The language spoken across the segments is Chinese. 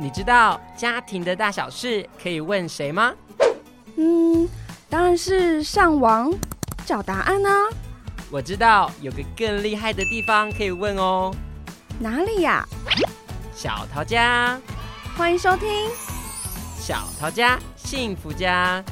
你知道家庭的大小事可以问谁吗？嗯，当然是上网找答案啊。我知道有个更厉害的地方可以问哦。哪里呀？小桃家，欢迎收听小桃家幸福家。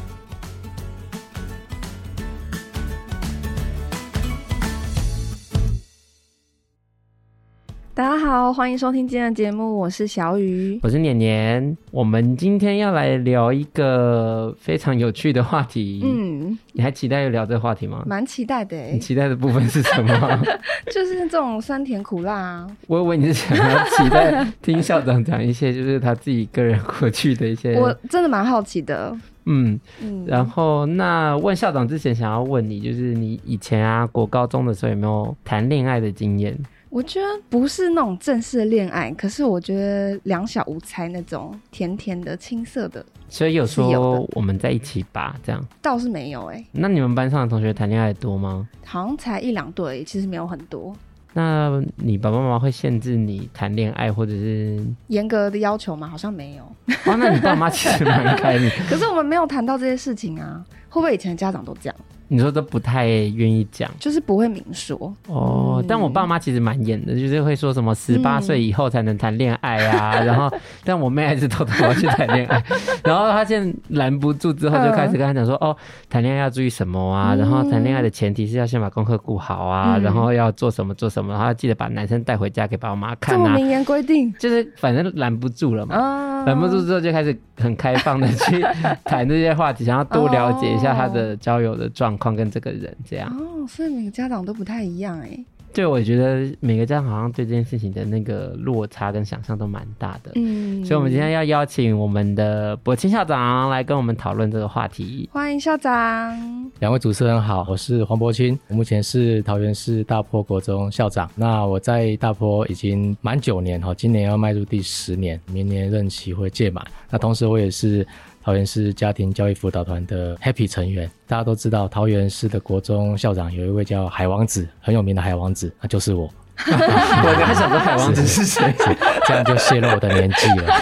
大家好，欢迎收听今天的节目，我是小雨，我是年年。我们今天要来聊一个非常有趣的话题。嗯，你还期待聊这个话题吗？蛮期待的。你期待的部分是什么？就是这种酸甜苦辣啊。我以为你是想要期待听校长讲一些，就是他自己个人过去的一些。我真的蛮好奇的。嗯嗯。然后，那问校长之前，想要问你，就是你以前啊，国高中的时候有没有谈恋爱的经验？我觉得不是那种正式的恋爱，可是我觉得两小无猜那种甜甜的、青涩的。所以有说我们在一起吧，这样倒是没有哎、欸。那你们班上的同学谈恋爱多吗？好像才一两对，其实没有很多。那你爸爸妈妈会限制你谈恋爱，或者是严格的要求吗？好像没有。哦，那你爸妈其实蛮开明。可是我们没有谈到这些事情啊，会不会以前的家长都这样？你说都不太愿意讲，就是不会明说哦。嗯、但我爸妈其实蛮严的，就是会说什么十八岁以后才能谈恋爱啊。嗯、然后，但我妹还是偷偷要去谈恋爱。然后她现在拦不住，之后就开始跟她讲说：“嗯、哦，谈恋爱要注意什么啊？嗯、然后谈恋爱的前提是要先把功课顾好啊。嗯、然后要做什么做什么，然后记得把男生带回家给爸妈看啊。”这么明言规定，就是反正拦不住了嘛。拦、嗯、不住之后就开始很开放的去 谈这些话题，想要多了解一下他的交友的状况跟这个人。这样哦，所以每个家长都不太一样哎。对，我觉得每个家长好像对这件事情的那个落差跟想象都蛮大的。嗯，所以我们今天要邀请我们的柏青校长来跟我们讨论这个话题。欢迎校长。两位主持人好，我是黄柏青，我目前是桃园市大坡国中校长。那我在大坡已经满九年哈，今年要迈入第十年，明年任期会届满。那同时我也是。桃园市家庭教育辅导团的 Happy 成员，大家都知道，桃园市的国中校长有一位叫海王子，很有名的海王子，那就是我。我刚想说海王子是谁？这样就泄露我的年纪了。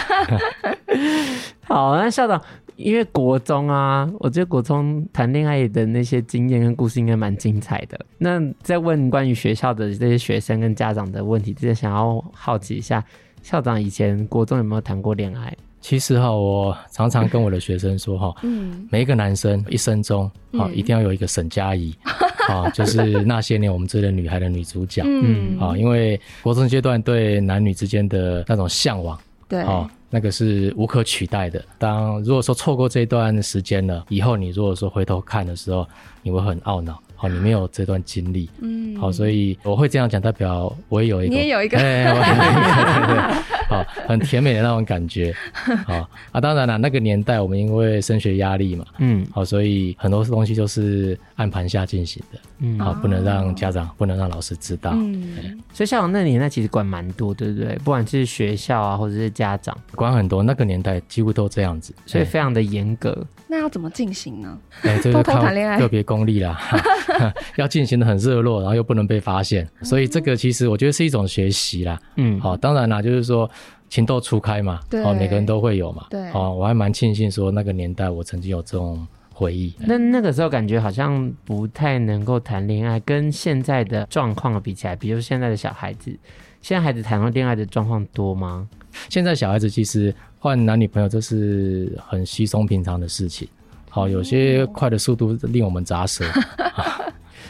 好，那校长，因为国中啊，我觉得国中谈恋爱的那些经验跟故事应该蛮精彩的。那在问关于学校的这些学生跟家长的问题之前，想要好奇一下，校长以前国中有没有谈过恋爱？其实哈，我常常跟我的学生说哈，嗯，每一个男生一生中啊，一定要有一个沈佳宜，啊，就是那些年我们追的女孩的女主角，嗯，啊，因为国中阶段对男女之间的那种向往，对，啊，那个是无可取代的。当如果说错过这段时间了，以后你如果说回头看的时候，你会很懊恼。好，你没有这段经历，嗯，好，所以我会这样讲，代表我也有一个，你也有一个，对 对对，好，很甜美的那种感觉，好啊，当然了，那个年代我们因为升学压力嘛，嗯，好，所以很多东西都是按盘下进行的，嗯，好，不能让家长，不能让老师知道，嗯，所以像那年代其实管蛮多，对不对？不管是学校啊，或者是家长，管很多，那个年代几乎都这样子，所以非常的严格。那要怎么进行呢？哎，这个靠个别功力啦。要进行的很热络，然后又不能被发现，所以这个其实我觉得是一种学习啦。嗯，好，当然啦，就是说情窦初开嘛，哦，每个人都会有嘛。对，哦，我还蛮庆幸说那个年代我曾经有这种回忆。那那个时候感觉好像不太能够谈恋爱，跟现在的状况比起来，比如现在的小孩子，现在孩子谈恋爱的状况多吗？现在小孩子其实换男女朋友这是很稀松平常的事情。好，有些快的速度令我们咂舌。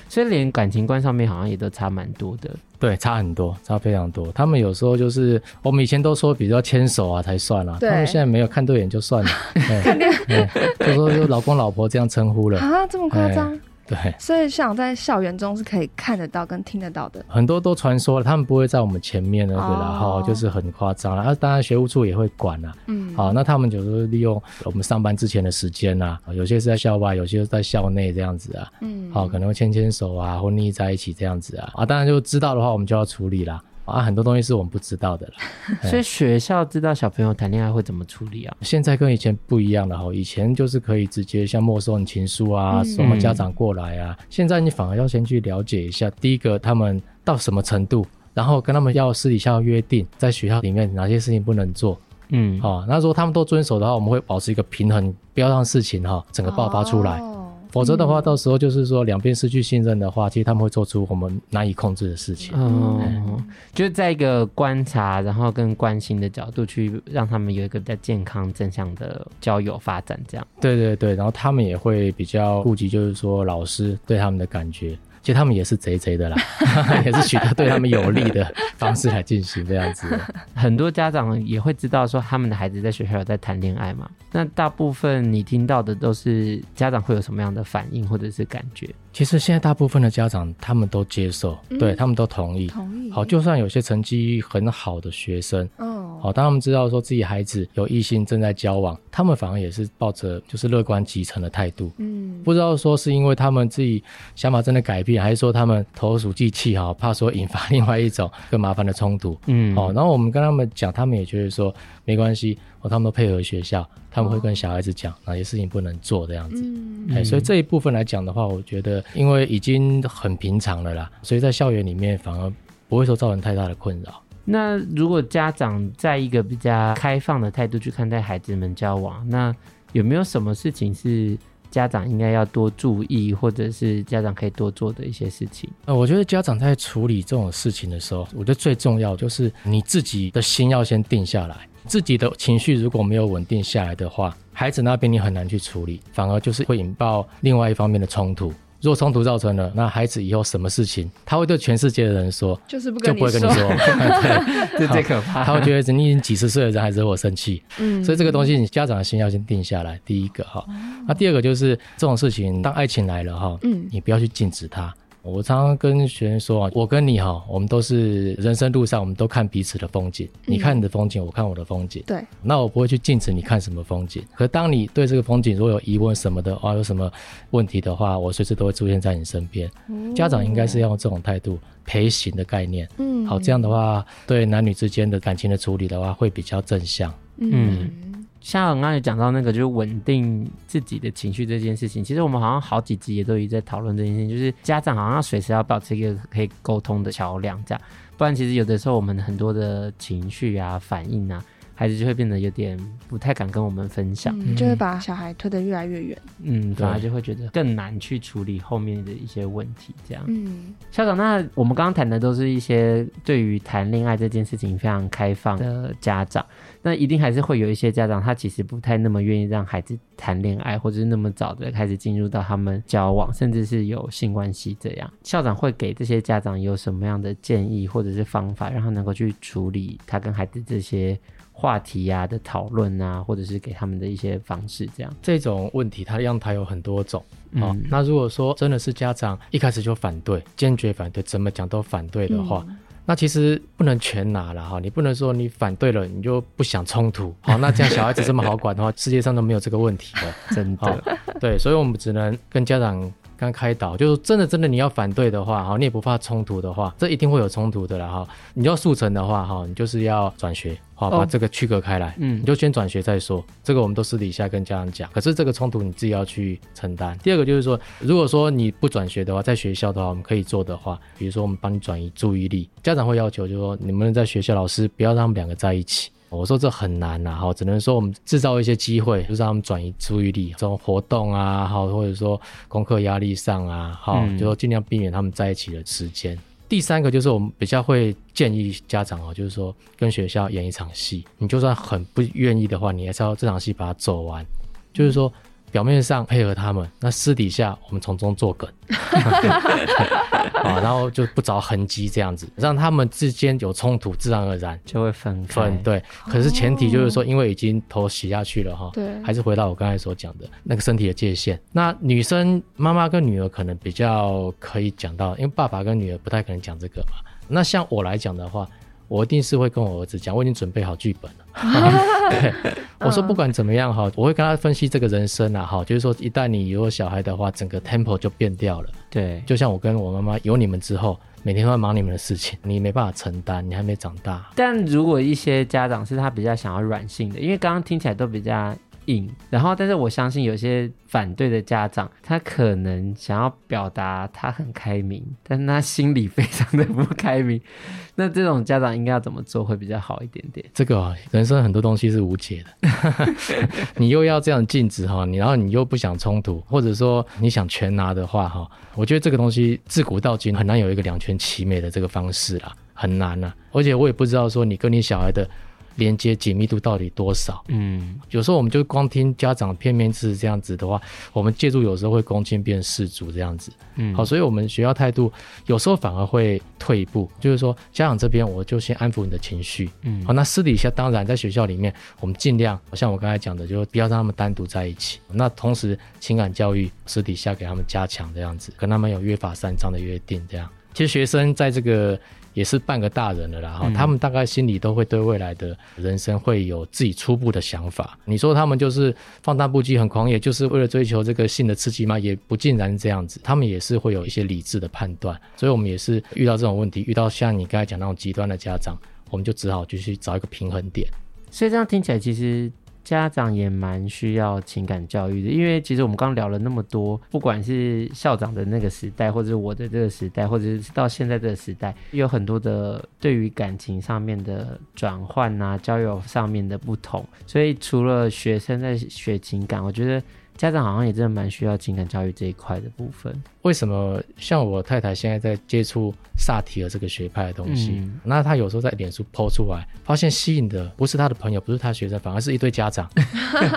所以连感情观上面好像也都差蛮多的，对，差很多，差非常多。他们有时候就是我们以前都说，比如说牵手啊才算啊，他们现在没有看对眼就算了，看电影，就说就老公老婆这样称呼了啊，这么夸张。对，所以像在校园中是可以看得到跟听得到的，很多都传说了，他们不会在我们前面那个，然后就是很夸张了。啊，当然学务处也会管啊，嗯，好，那他们就是利用我们上班之前的时间啊，有些是在校外，有些是在校内这样子啊，嗯，好，可能会牵牵手啊，或腻在一起这样子啊，啊，当然就知道的话，我们就要处理啦。啊，很多东西是我们不知道的了，所以学校知道小朋友谈恋爱会怎么处理啊？现在跟以前不一样了哈，以前就是可以直接像没收你情书啊，什么、嗯、家长过来啊，现在你反而要先去了解一下，第一个他们到什么程度，然后跟他们要私底下约定，在学校里面哪些事情不能做，嗯，好，那如果他们都遵守的话，我们会保持一个平衡，不要让事情哈整个爆发出来。哦否则的话，到时候就是说两边失去信任的话，其实他们会做出我们难以控制的事情。嗯，嗯就是在一个观察，然后跟关心的角度去让他们有一个比较健康正向的交友发展，这样。对对对，然后他们也会比较顾及，就是说老师对他们的感觉。其实他们也是贼贼的啦，也是取得对他们有利的方式来进行这样子。很多家长也会知道说他们的孩子在学校有在谈恋爱嘛？那大部分你听到的都是家长会有什么样的反应或者是感觉？其实现在大部分的家长他们都接受，嗯、对他们都同意。同意。好，就算有些成绩很好的学生，哦，好，当他们知道说自己孩子有异性正在交往，他们反而也是抱着就是乐观其成的态度。嗯，不知道说是因为他们自己想法真的改变。还是说他们投鼠忌器哈，怕说引发另外一种更麻烦的冲突。嗯，好，然后我们跟他们讲，他们也觉得说没关系，哦，他们都配合学校，他们会跟小孩子讲哪些事情不能做这样子。嗯，哎，所以这一部分来讲的话，我觉得因为已经很平常了啦，所以在校园里面反而不会说造成太大的困扰。那如果家长在一个比较开放的态度去看待孩子们交往，那有没有什么事情是？家长应该要多注意，或者是家长可以多做的一些事情。呃，我觉得家长在处理这种事情的时候，我觉得最重要就是你自己的心要先定下来，自己的情绪如果没有稳定下来的话，孩子那边你很难去处理，反而就是会引爆另外一方面的冲突。如果冲突造成了，那孩子以后什么事情，他会对全世界的人说，就是不跟，就不会跟你说，对，这最可怕。他会觉得你已经几十岁的人还惹我生气，嗯，所以这个东西你家长的心要先定下来。第一个哈，那第二个就是这种事情，当爱情来了哈，嗯，你不要去禁止他。我常常跟学生说啊，我跟你哈，我们都是人生路上，我们都看彼此的风景。你看你的风景，我看我的风景。对。那我不会去禁止你看什么风景。可当你对这个风景如果有疑问什么的啊，有什么问题的话，我随时都会出现在你身边。家长应该是要用这种态度陪行的概念。嗯。好，这样的话，对男女之间的感情的处理的话，会比较正向。嗯。像我刚才讲到那个，就是稳定自己的情绪这件事情，其实我们好像好几集也都一直在讨论这件事情，就是家长好像要随时要保持一个可以沟通的桥梁，这样，不然其实有的时候我们很多的情绪啊、反应啊。孩子就会变得有点不太敢跟我们分享，嗯、就会把小孩推得越来越远。嗯，反而就会觉得更难去处理后面的一些问题。这样，嗯，校长，那我们刚刚谈的都是一些对于谈恋爱这件事情非常开放的家长，那一定还是会有一些家长，他其实不太那么愿意让孩子谈恋爱，或者是那么早的开始进入到他们交往，甚至是有性关系这样。校长会给这些家长有什么样的建议或者是方法，让他能够去处理他跟孩子这些？话题呀、啊、的讨论啊，或者是给他们的一些方式，这样这种问题，它样态有很多种。好、嗯哦，那如果说真的是家长一开始就反对，坚决反对，怎么讲都反对的话，嗯、那其实不能全拿了哈。你不能说你反对了，你就不想冲突。好，那这样小孩子这么好管的话，世界上都没有这个问题了，真的、哦。对，所以我们只能跟家长。刚开导，就是真的真的你要反对的话，哈，你也不怕冲突的话，这一定会有冲突的啦，哈。你要速成的话，哈，你就是要转学，好，把这个区隔开来，嗯，你就先转学再说。这个我们都私底下跟家长讲，可是这个冲突你自己要去承担。第二个就是说，如果说你不转学的话，在学校的话，我们可以做的话，比如说我们帮你转移注意力，家长会要求就是说，你们在学校老师不要让他们两个在一起。我说这很难呐，哈，只能说我们制造一些机会，就是让他们转移注意力，这种活动啊，哈，或者说功课压力上啊，哈，就说尽量避免他们在一起的时间。嗯、第三个就是我们比较会建议家长哦，就是说跟学校演一场戏，你就算很不愿意的话，你还是要这场戏把它走完，就是说。表面上配合他们，那私底下我们从中作梗，啊，然后就不着痕迹这样子，让他们之间有冲突，自然而然就会分分对。可是前提就是说，因为已经头洗下去了哈，对，还是回到我刚才所讲的那个身体的界限。那女生妈妈跟女儿可能比较可以讲到，因为爸爸跟女儿不太可能讲这个嘛。那像我来讲的话。我一定是会跟我儿子讲，我已经准备好剧本了。对，我说不管怎么样哈，我会跟他分析这个人生啊哈，就是说一旦你有小孩的话，整个 tempo 就变掉了。对，就像我跟我妈妈有你们之后，每天都在忙你们的事情，你没办法承担，你还没长大。但如果一些家长是他比较想要软性的，因为刚刚听起来都比较硬。然后，但是我相信有些反对的家长，他可能想要表达他很开明，但是他心里非常的不开明。那这种家长应该要怎么做会比较好一点点？这个人生很多东西是无解的，你又要这样禁止哈，你然后你又不想冲突，或者说你想全拿的话哈，我觉得这个东西自古到今很难有一个两全其美的这个方式啦，很难呐。而且我也不知道说你跟你小孩的。连接紧密度到底多少？嗯，有时候我们就光听家长片面是这样子的话，我们借助有时候会公亲变事主这样子。嗯，好，所以我们学校态度有时候反而会退一步，就是说家长这边我就先安抚你的情绪。嗯，好，那私底下当然在学校里面，我们尽量像我刚才讲的，就不要让他们单独在一起。那同时情感教育私底下给他们加强这样子，跟他们有约法三章的约定这样。其实学生在这个。也是半个大人了啦，哈、嗯，他们大概心里都会对未来的人生会有自己初步的想法。你说他们就是放荡不羁、很狂野，就是为了追求这个性的刺激吗？也不尽然这样子，他们也是会有一些理智的判断。所以，我们也是遇到这种问题，遇到像你刚才讲那种极端的家长，我们就只好就去找一个平衡点。所以这样听起来，其实。家长也蛮需要情感教育的，因为其实我们刚聊了那么多，不管是校长的那个时代，或者是我的这个时代，或者是到现在这个时代，有很多的对于感情上面的转换啊，交友上面的不同。所以除了学生在学情感，我觉得。家长好像也真的蛮需要情感教育这一块的部分。为什么像我太太现在在接触萨提尔这个学派的东西？嗯、那她有时候在脸书 po 出来，发现吸引的不是她的朋友，不是她学生，反而是一堆家长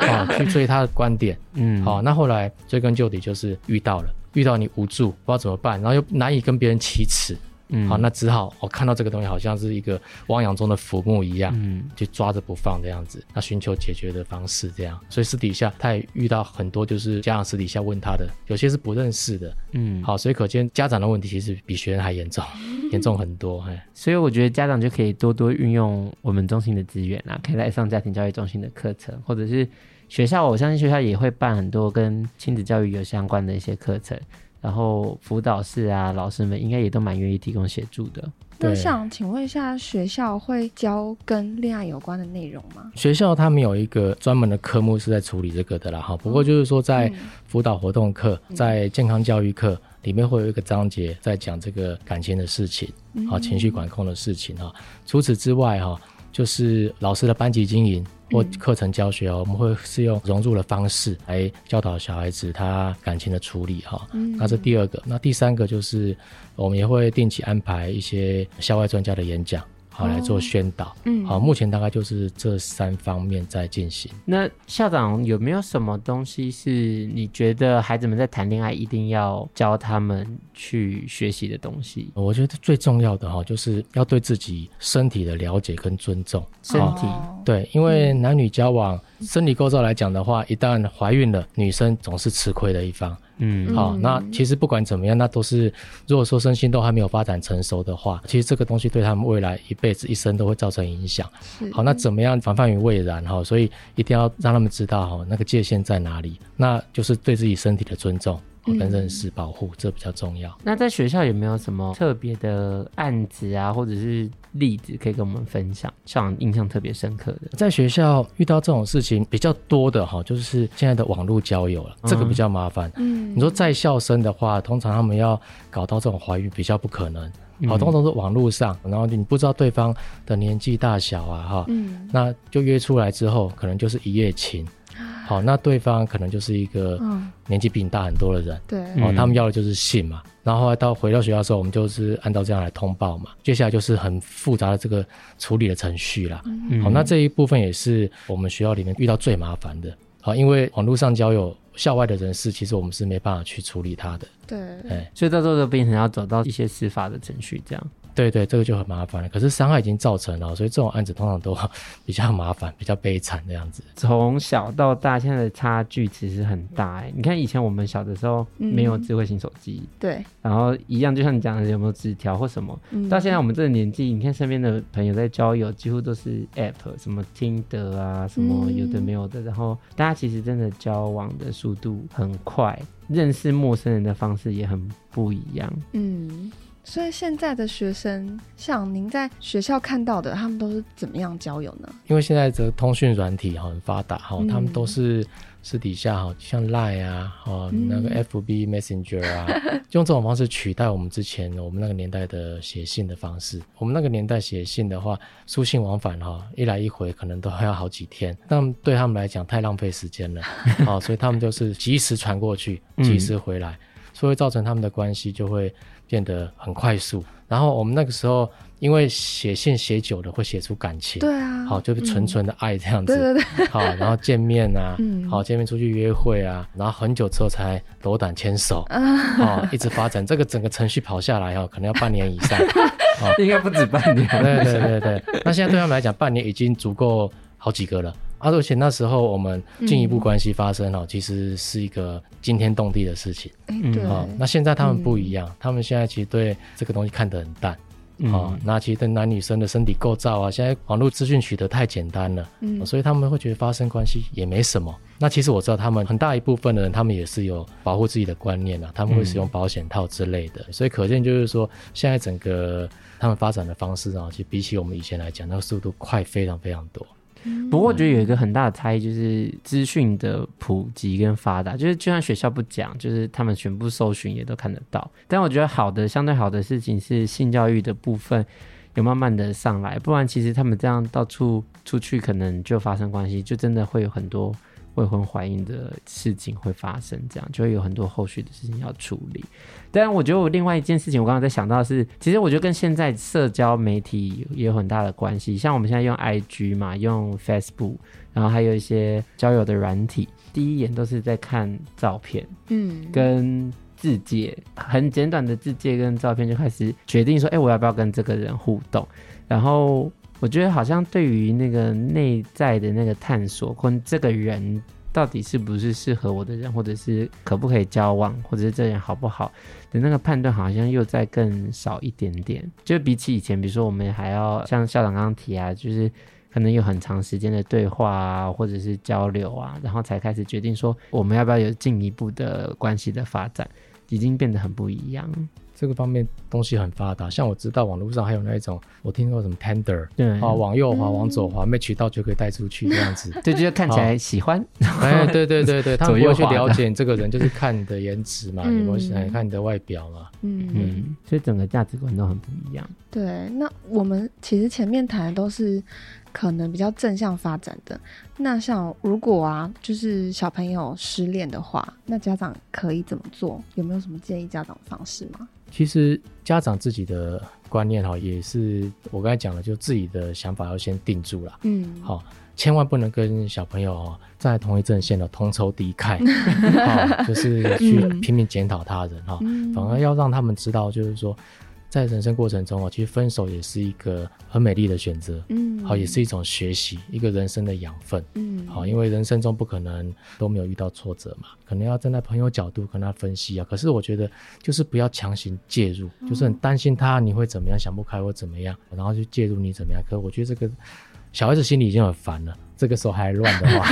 啊，去追她的观点。嗯，好，那后来追根究底就是遇到了，遇到你无助，不知道怎么办，然后又难以跟别人启齿。嗯，好，那只好我看到这个东西好像是一个汪洋中的浮木一样，嗯，就抓着不放这样子，那寻求解决的方式这样，所以私底下他也遇到很多就是家长私底下问他的，有些是不认识的，嗯，好，所以可见家长的问题其实比学生还严重，严重很多，哎，所以我觉得家长就可以多多运用我们中心的资源啊，可以来上家庭教育中心的课程，或者是学校，我相信学校也会办很多跟亲子教育有相关的一些课程。然后辅导室啊，老师们应该也都蛮愿意提供协助的。那想请问一下，学校会教跟恋爱有关的内容吗？学校他们有一个专门的科目是在处理这个的啦，哈。不过就是说，在辅导活动课、嗯、在健康教育课里面会有一个章节在讲这个感情的事情，啊、嗯，情绪管控的事情哈。除此之外哈，就是老师的班级经营。或课程教学哦，我们会是用融入的方式来教导小孩子他感情的处理哈。嗯，那这第二个，那第三个就是我们也会定期安排一些校外专家的演讲。好，来做宣导。嗯，好，目前大概就是这三方面在进行。那校长有没有什么东西是你觉得孩子们在谈恋爱一定要教他们去学习的东西？我觉得最重要的哈，就是要对自己身体的了解跟尊重。身体，对，因为男女交往，生理构造来讲的话，一旦怀孕了，女生总是吃亏的一方。嗯，好，那其实不管怎么样，那都是如果说身心都还没有发展成熟的话，其实这个东西对他们未来一辈子一生都会造成影响。是，好，那怎么样防范于未然哈？所以一定要让他们知道哈，那个界限在哪里，那就是对自己身体的尊重。跟认识保护，这比较重要。那在学校有没有什么特别的案子啊，或者是例子可以跟我们分享？像印象特别深刻的，在学校遇到这种事情比较多的哈，就是现在的网络交友了，这个比较麻烦。嗯，你说在校生的话，通常他们要搞到这种怀孕比较不可能。好，通常是网络上，然后你不知道对方的年纪大小啊，哈，嗯，那就约出来之后，可能就是一夜情。好，那对方可能就是一个年纪比你大很多的人，对、嗯，哦，他们要的就是信嘛。然后后来到回到学校的时候，我们就是按照这样来通报嘛。接下来就是很复杂的这个处理的程序啦。嗯，好，那这一部分也是我们学校里面遇到最麻烦的。好，因为网络上交友，校外的人士，其实我们是没办法去处理他的。对，哎，所以到时候就变成要走到一些司法的程序这样。对对，这个就很麻烦了。可是伤害已经造成了，所以这种案子通常都比较麻烦，比较悲惨这样子。从小到大，现在的差距其实很大哎。你看以前我们小的时候没有智慧型手机，对、嗯，然后一样，就像你讲的，有没有纸条或什么？嗯、到现在我们这个年纪，你看身边的朋友在交友，几乎都是 App，什么听得啊，什么有的没有的。然后大家其实真的交往的速度很快，认识陌生人的方式也很不一样。嗯。所以现在的学生，像您在学校看到的，他们都是怎么样交友呢？因为现在这个通讯软体很发达哈，他们都是私底下哈，像 Line 啊，哈那个 FB Messenger 啊，用这种方式取代我们之前我们那个年代的写信的方式。我们那个年代写信的话，书信往返哈，一来一回可能都要好几天，但对他们来讲太浪费时间了，好，所以他们就是及时传过去，及时回来。所以造成他们的关系就会变得很快速。然后我们那个时候，因为写信写久了会写出感情，对啊，好就是纯纯的爱这样子，对对对，好，然后见面啊，嗯，好见面出去约会啊，然后很久之后才斗胆牵手，啊，好一直发展，这个整个程序跑下来哦，可能要半年以上，好。应该不止半年，对对对对。那现在对他们来讲，半年已经足够好几个了。而且那时候我们进一步关系发生哦，其实是一个惊天动地的事情。嗯，对。那现在他们不一样，他们现在其实对这个东西看得很淡。哦，那其实对男女生的身体构造啊，现在网络资讯取得太简单了。嗯，所以他们会觉得发生关系也没什么。那其实我知道他们很大一部分的人，他们也是有保护自己的观念啊，他们会使用保险套之类的。所以可见就是说，现在整个他们发展的方式啊，其实比起我们以前来讲，那个速度快非常非常多。不过我觉得有一个很大的差异，就是资讯的普及跟发达。就是就算学校不讲，就是他们全部搜寻也都看得到。但我觉得好的，相对好的事情是性教育的部分有慢慢的上来，不然其实他们这样到处出去，可能就发生关系，就真的会有很多。未婚怀孕的事情会发生，这样就会有很多后续的事情要处理。但我觉得我另外一件事情，我刚刚在想到的是，其实我觉得跟现在社交媒体也有很大的关系。像我们现在用 IG 嘛，用 Facebook，然后还有一些交友的软体，第一眼都是在看照片，嗯，跟字介，很简短的字介跟照片就开始决定说，哎，我要不要跟这个人互动，然后。我觉得好像对于那个内在的那个探索，或这个人到底是不是适合我的人，或者是可不可以交往，或者是这人好不好的那个判断，好像又再更少一点点。就比起以前，比如说我们还要像校长刚刚提啊，就是可能有很长时间的对话啊，或者是交流啊，然后才开始决定说我们要不要有进一步的关系的发展，已经变得很不一样。这个方面东西很发达，像我知道网络上还有那一种，我听过什么 Tender，对，啊，往右滑，往左滑，没渠道就可以带出去这样子，对，就是看起来喜欢，哎，对对对对，他们会去了解这个人，就是看你的颜值嘛，有没有喜欢看你的外表嘛，嗯。嗯，所以整个价值观都很不一样。对，那我们其实前面谈的都是。可能比较正向发展的，那像如果啊，就是小朋友失恋的话，那家长可以怎么做？有没有什么建议家长的方式吗？其实家长自己的观念哈，也是我刚才讲的，就自己的想法要先定住了。嗯，好，千万不能跟小朋友哦站在同一阵线的同仇敌忾，好，就是去拼命检讨他人哈，嗯，反而要让他们知道，就是说。在人生过程中啊，其实分手也是一个很美丽的选择，嗯，好，也是一种学习，一个人生的养分，嗯，好，因为人生中不可能都没有遇到挫折嘛，可能要站在朋友角度跟他分析啊。可是我觉得，就是不要强行介入，嗯、就是很担心他你会怎么样，想不开或怎么样，然后就介入你怎么样。可是我觉得这个小孩子心里已经很烦了，这个时候还乱的话，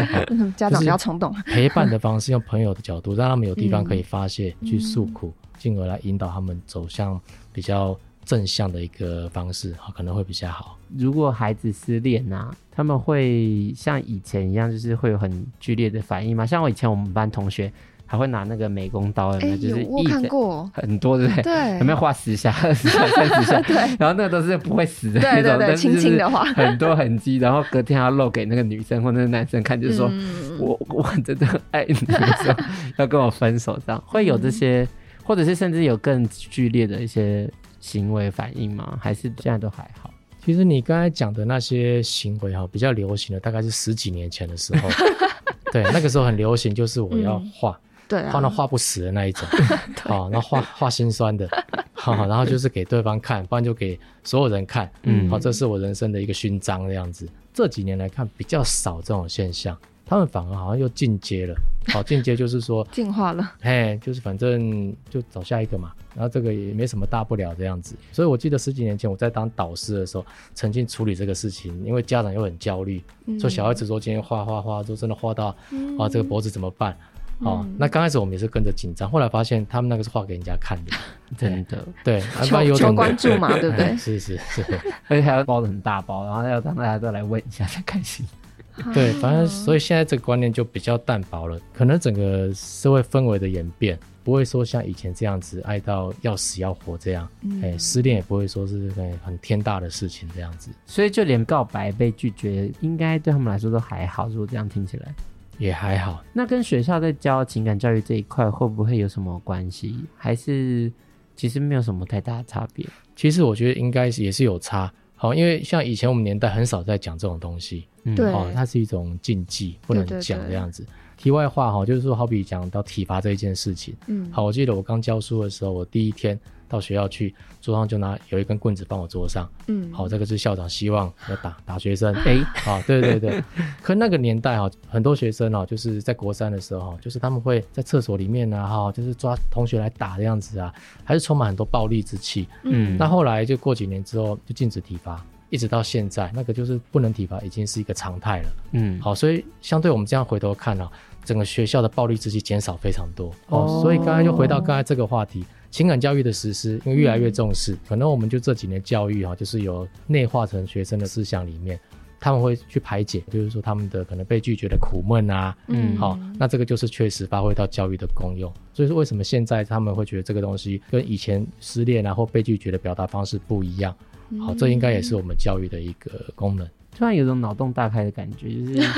家长不要冲动。陪伴的方式，用朋友的角度，让他们有地方可以发泄、嗯、去诉苦。进而来引导他们走向比较正向的一个方式，可能会比较好。如果孩子失恋啊，他们会像以前一样，就是会有很剧烈的反应吗？像我以前我们班同学还会拿那个美工刀，有没有？就是我看过很多，对不对？对，有没有画十下、二十下、三十下？对，然后那个都是不会死的那种，轻轻的画，很多痕迹，然后隔天要露给那个女生或那个男生看，就是说我我真的很爱你，说要跟我分手，这样会有这些。或者是甚至有更剧烈的一些行为反应吗？还是现在都还好？其实你刚才讲的那些行为哈，比较流行的大概是十几年前的时候，对，那个时候很流行，就是我要画，嗯、对、啊，画到画不死的那一种，好，然后画画心酸的，好，然后就是给对方看，不然就给所有人看，嗯，好，这是我人生的一个勋章这样子。这几年来看比较少这种现象。他们反而好像又进阶了，好，进阶就是说 进化了，嘿，就是反正就找下一个嘛，然后这个也没什么大不了这样子。所以我记得十几年前我在当导师的时候，曾经处理这个事情，因为家长又很焦虑，说小孩子说今天画画画，都真的画到啊这个脖子怎么办？哦，嗯、那刚开始我们也是跟着紧张，后来发现他们那个是画给人家看的，真的。对，求求关注嘛，对不对？是 是是，而且还要包的很大包，然后要让大家都来问一下才开心。对，反正所以现在这个观念就比较淡薄了，可能整个社会氛围的演变。不会说像以前这样子爱到要死要活这样，哎、嗯欸，失恋也不会说是很天大的事情这样子，所以就连告白被拒绝，应该对他们来说都还好。如果这样听起来，也还好。那跟学校在教情感教育这一块会不会有什么关系？还是其实没有什么太大的差别？其实我觉得应该也是有差。好，因为像以前我们年代很少在讲这种东西，对、嗯，它是一种禁忌，不能讲这样子。对对对题外话哈，就是说，好比讲到体罚这一件事情，嗯，好，我记得我刚教书的时候，我第一天到学校去，桌上就拿有一根棍子放我桌上，嗯，好，这个是校长希望要打 打学生，哎、欸，好，对对对，可那个年代哈，很多学生哦，就是在国三的时候，就是他们会在厕所里面啊，哈，就是抓同学来打的样子啊，还是充满很多暴力之气，嗯，那后来就过几年之后就禁止体罚。一直到现在，那个就是不能体罚，已经是一个常态了。嗯，好，所以相对我们这样回头看呢、啊，整个学校的暴力之气减少非常多。哦，所以刚才就回到刚才这个话题，情感教育的实施，因为越来越重视，嗯、可能我们就这几年教育啊，就是有内化成学生的思想里面，他们会去排解，就是说他们的可能被拒绝的苦闷啊。嗯，好，那这个就是确实发挥到教育的功用。所以说，为什么现在他们会觉得这个东西跟以前失恋啊或被拒绝的表达方式不一样？好，这应该也是我们教育的一个功能。突然有种脑洞大开的感觉，就是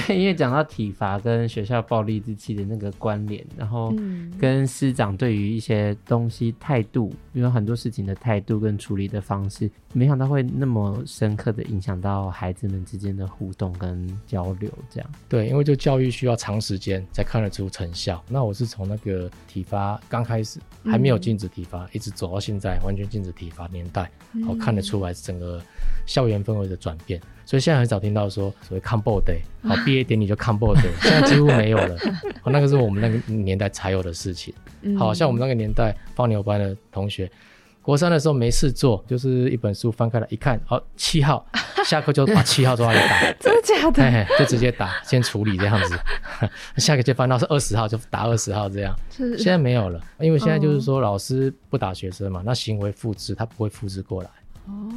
对，因为讲到体罚跟学校暴力之气的那个关联，然后跟师长对于一些东西态度，比如很多事情的态度跟处理的方式，没想到会那么深刻的影响到孩子们之间的互动跟交流，这样。对，因为就教育需要长时间才看得出成效。那我是从那个体罚刚开始还没有禁止体罚，嗯、一直走到现在完全禁止体罚年代，我看得出来整个校园氛围的转变。所以现在很少听到说所谓 combo day，好，毕业典礼就 combo day，现在几乎没有了。哦，那个是我们那个年代才有的事情。好像我们那个年代放牛班的同学，国三的时候没事做，就是一本书翻开来一看，哦，七号，下课就把七号抓来打，真的假的？嘿嘿，就直接打，先处理这样子。下个就翻到是二十号，就打二十号这样。现在没有了，因为现在就是说老师不打学生嘛，那行为复制他不会复制过来。哦。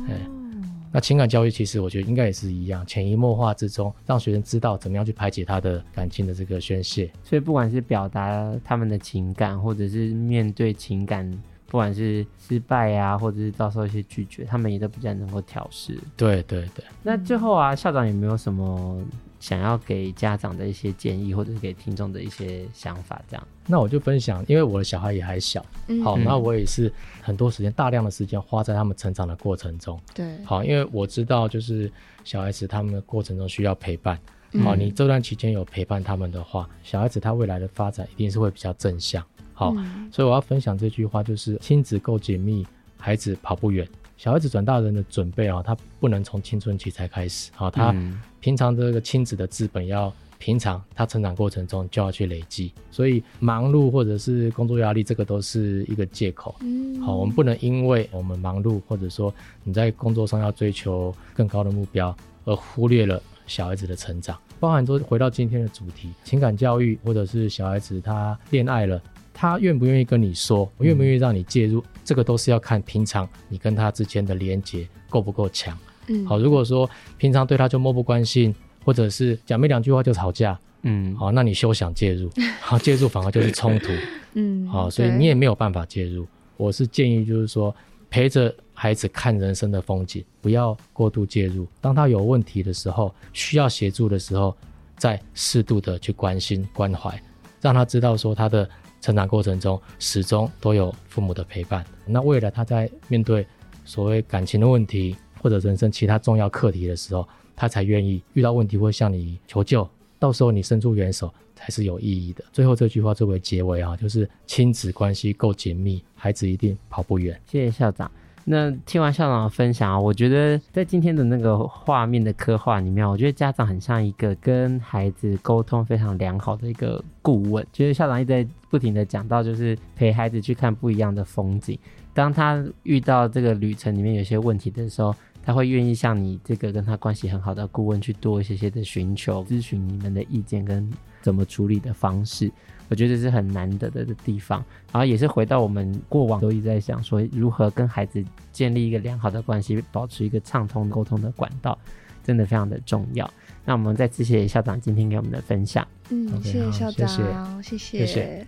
那情感教育其实我觉得应该也是一样，潜移默化之中，让学生知道怎么样去排解他的感情的这个宣泄。所以不管是表达他们的情感，或者是面对情感，不管是失败啊，或者是遭受一些拒绝，他们也都比较能够调试。对对对。那最后啊，校长有没有什么？想要给家长的一些建议，或者是给听众的一些想法，这样。那我就分享，因为我的小孩也还小，嗯、好，那我也是很多时间，大量的时间花在他们成长的过程中。对，好，因为我知道，就是小孩子他们的过程中需要陪伴。好，你这段期间有陪伴他们的话，小孩子他未来的发展一定是会比较正向。好，嗯、所以我要分享这句话，就是亲子够紧密，孩子跑不远。小孩子转大人的准备啊，他不能从青春期才开始啊，他平常这个亲子的资本要平常，他成长过程中就要去累积，所以忙碌或者是工作压力，这个都是一个借口。嗯，好，我们不能因为我们忙碌，或者说你在工作上要追求更高的目标，而忽略了小孩子的成长。包含说回到今天的主题，情感教育，或者是小孩子他恋爱了。他愿不愿意跟你说，我愿不愿意让你介入，嗯、这个都是要看平常你跟他之间的连接够不够强。嗯，好，如果说平常对他就漠不关心，或者是讲没两句话就吵架，嗯，好，那你休想介入，好，介入反而就是冲突，嗯，好，所以你也没有办法介入。我是建议就是说，陪着孩子看人生的风景，不要过度介入。当他有问题的时候，需要协助的时候，再适度的去关心关怀，让他知道说他的。成长过程中始终都有父母的陪伴，那未来他在面对所谓感情的问题或者人生其他重要课题的时候，他才愿意遇到问题会向你求救，到时候你伸出援手才是有意义的。最后这句话作为结尾啊，就是亲子关系够紧密，孩子一定跑不远。谢谢校长。那听完校长的分享啊，我觉得在今天的那个画面的刻画里面，我觉得家长很像一个跟孩子沟通非常良好的一个顾问。就是校长一直在不停的讲到，就是陪孩子去看不一样的风景。当他遇到这个旅程里面有些问题的时候，他会愿意向你这个跟他关系很好的顾问去多一些些的寻求咨询你们的意见跟怎么处理的方式。我觉得这是很难得的的地方，然后也是回到我们过往都一直在想说，如何跟孩子建立一个良好的关系，保持一个畅通沟通的管道，真的非常的重要。那我们再次谢谢校长今天给我们的分享。嗯，okay, 谢谢校长，谢谢。谢谢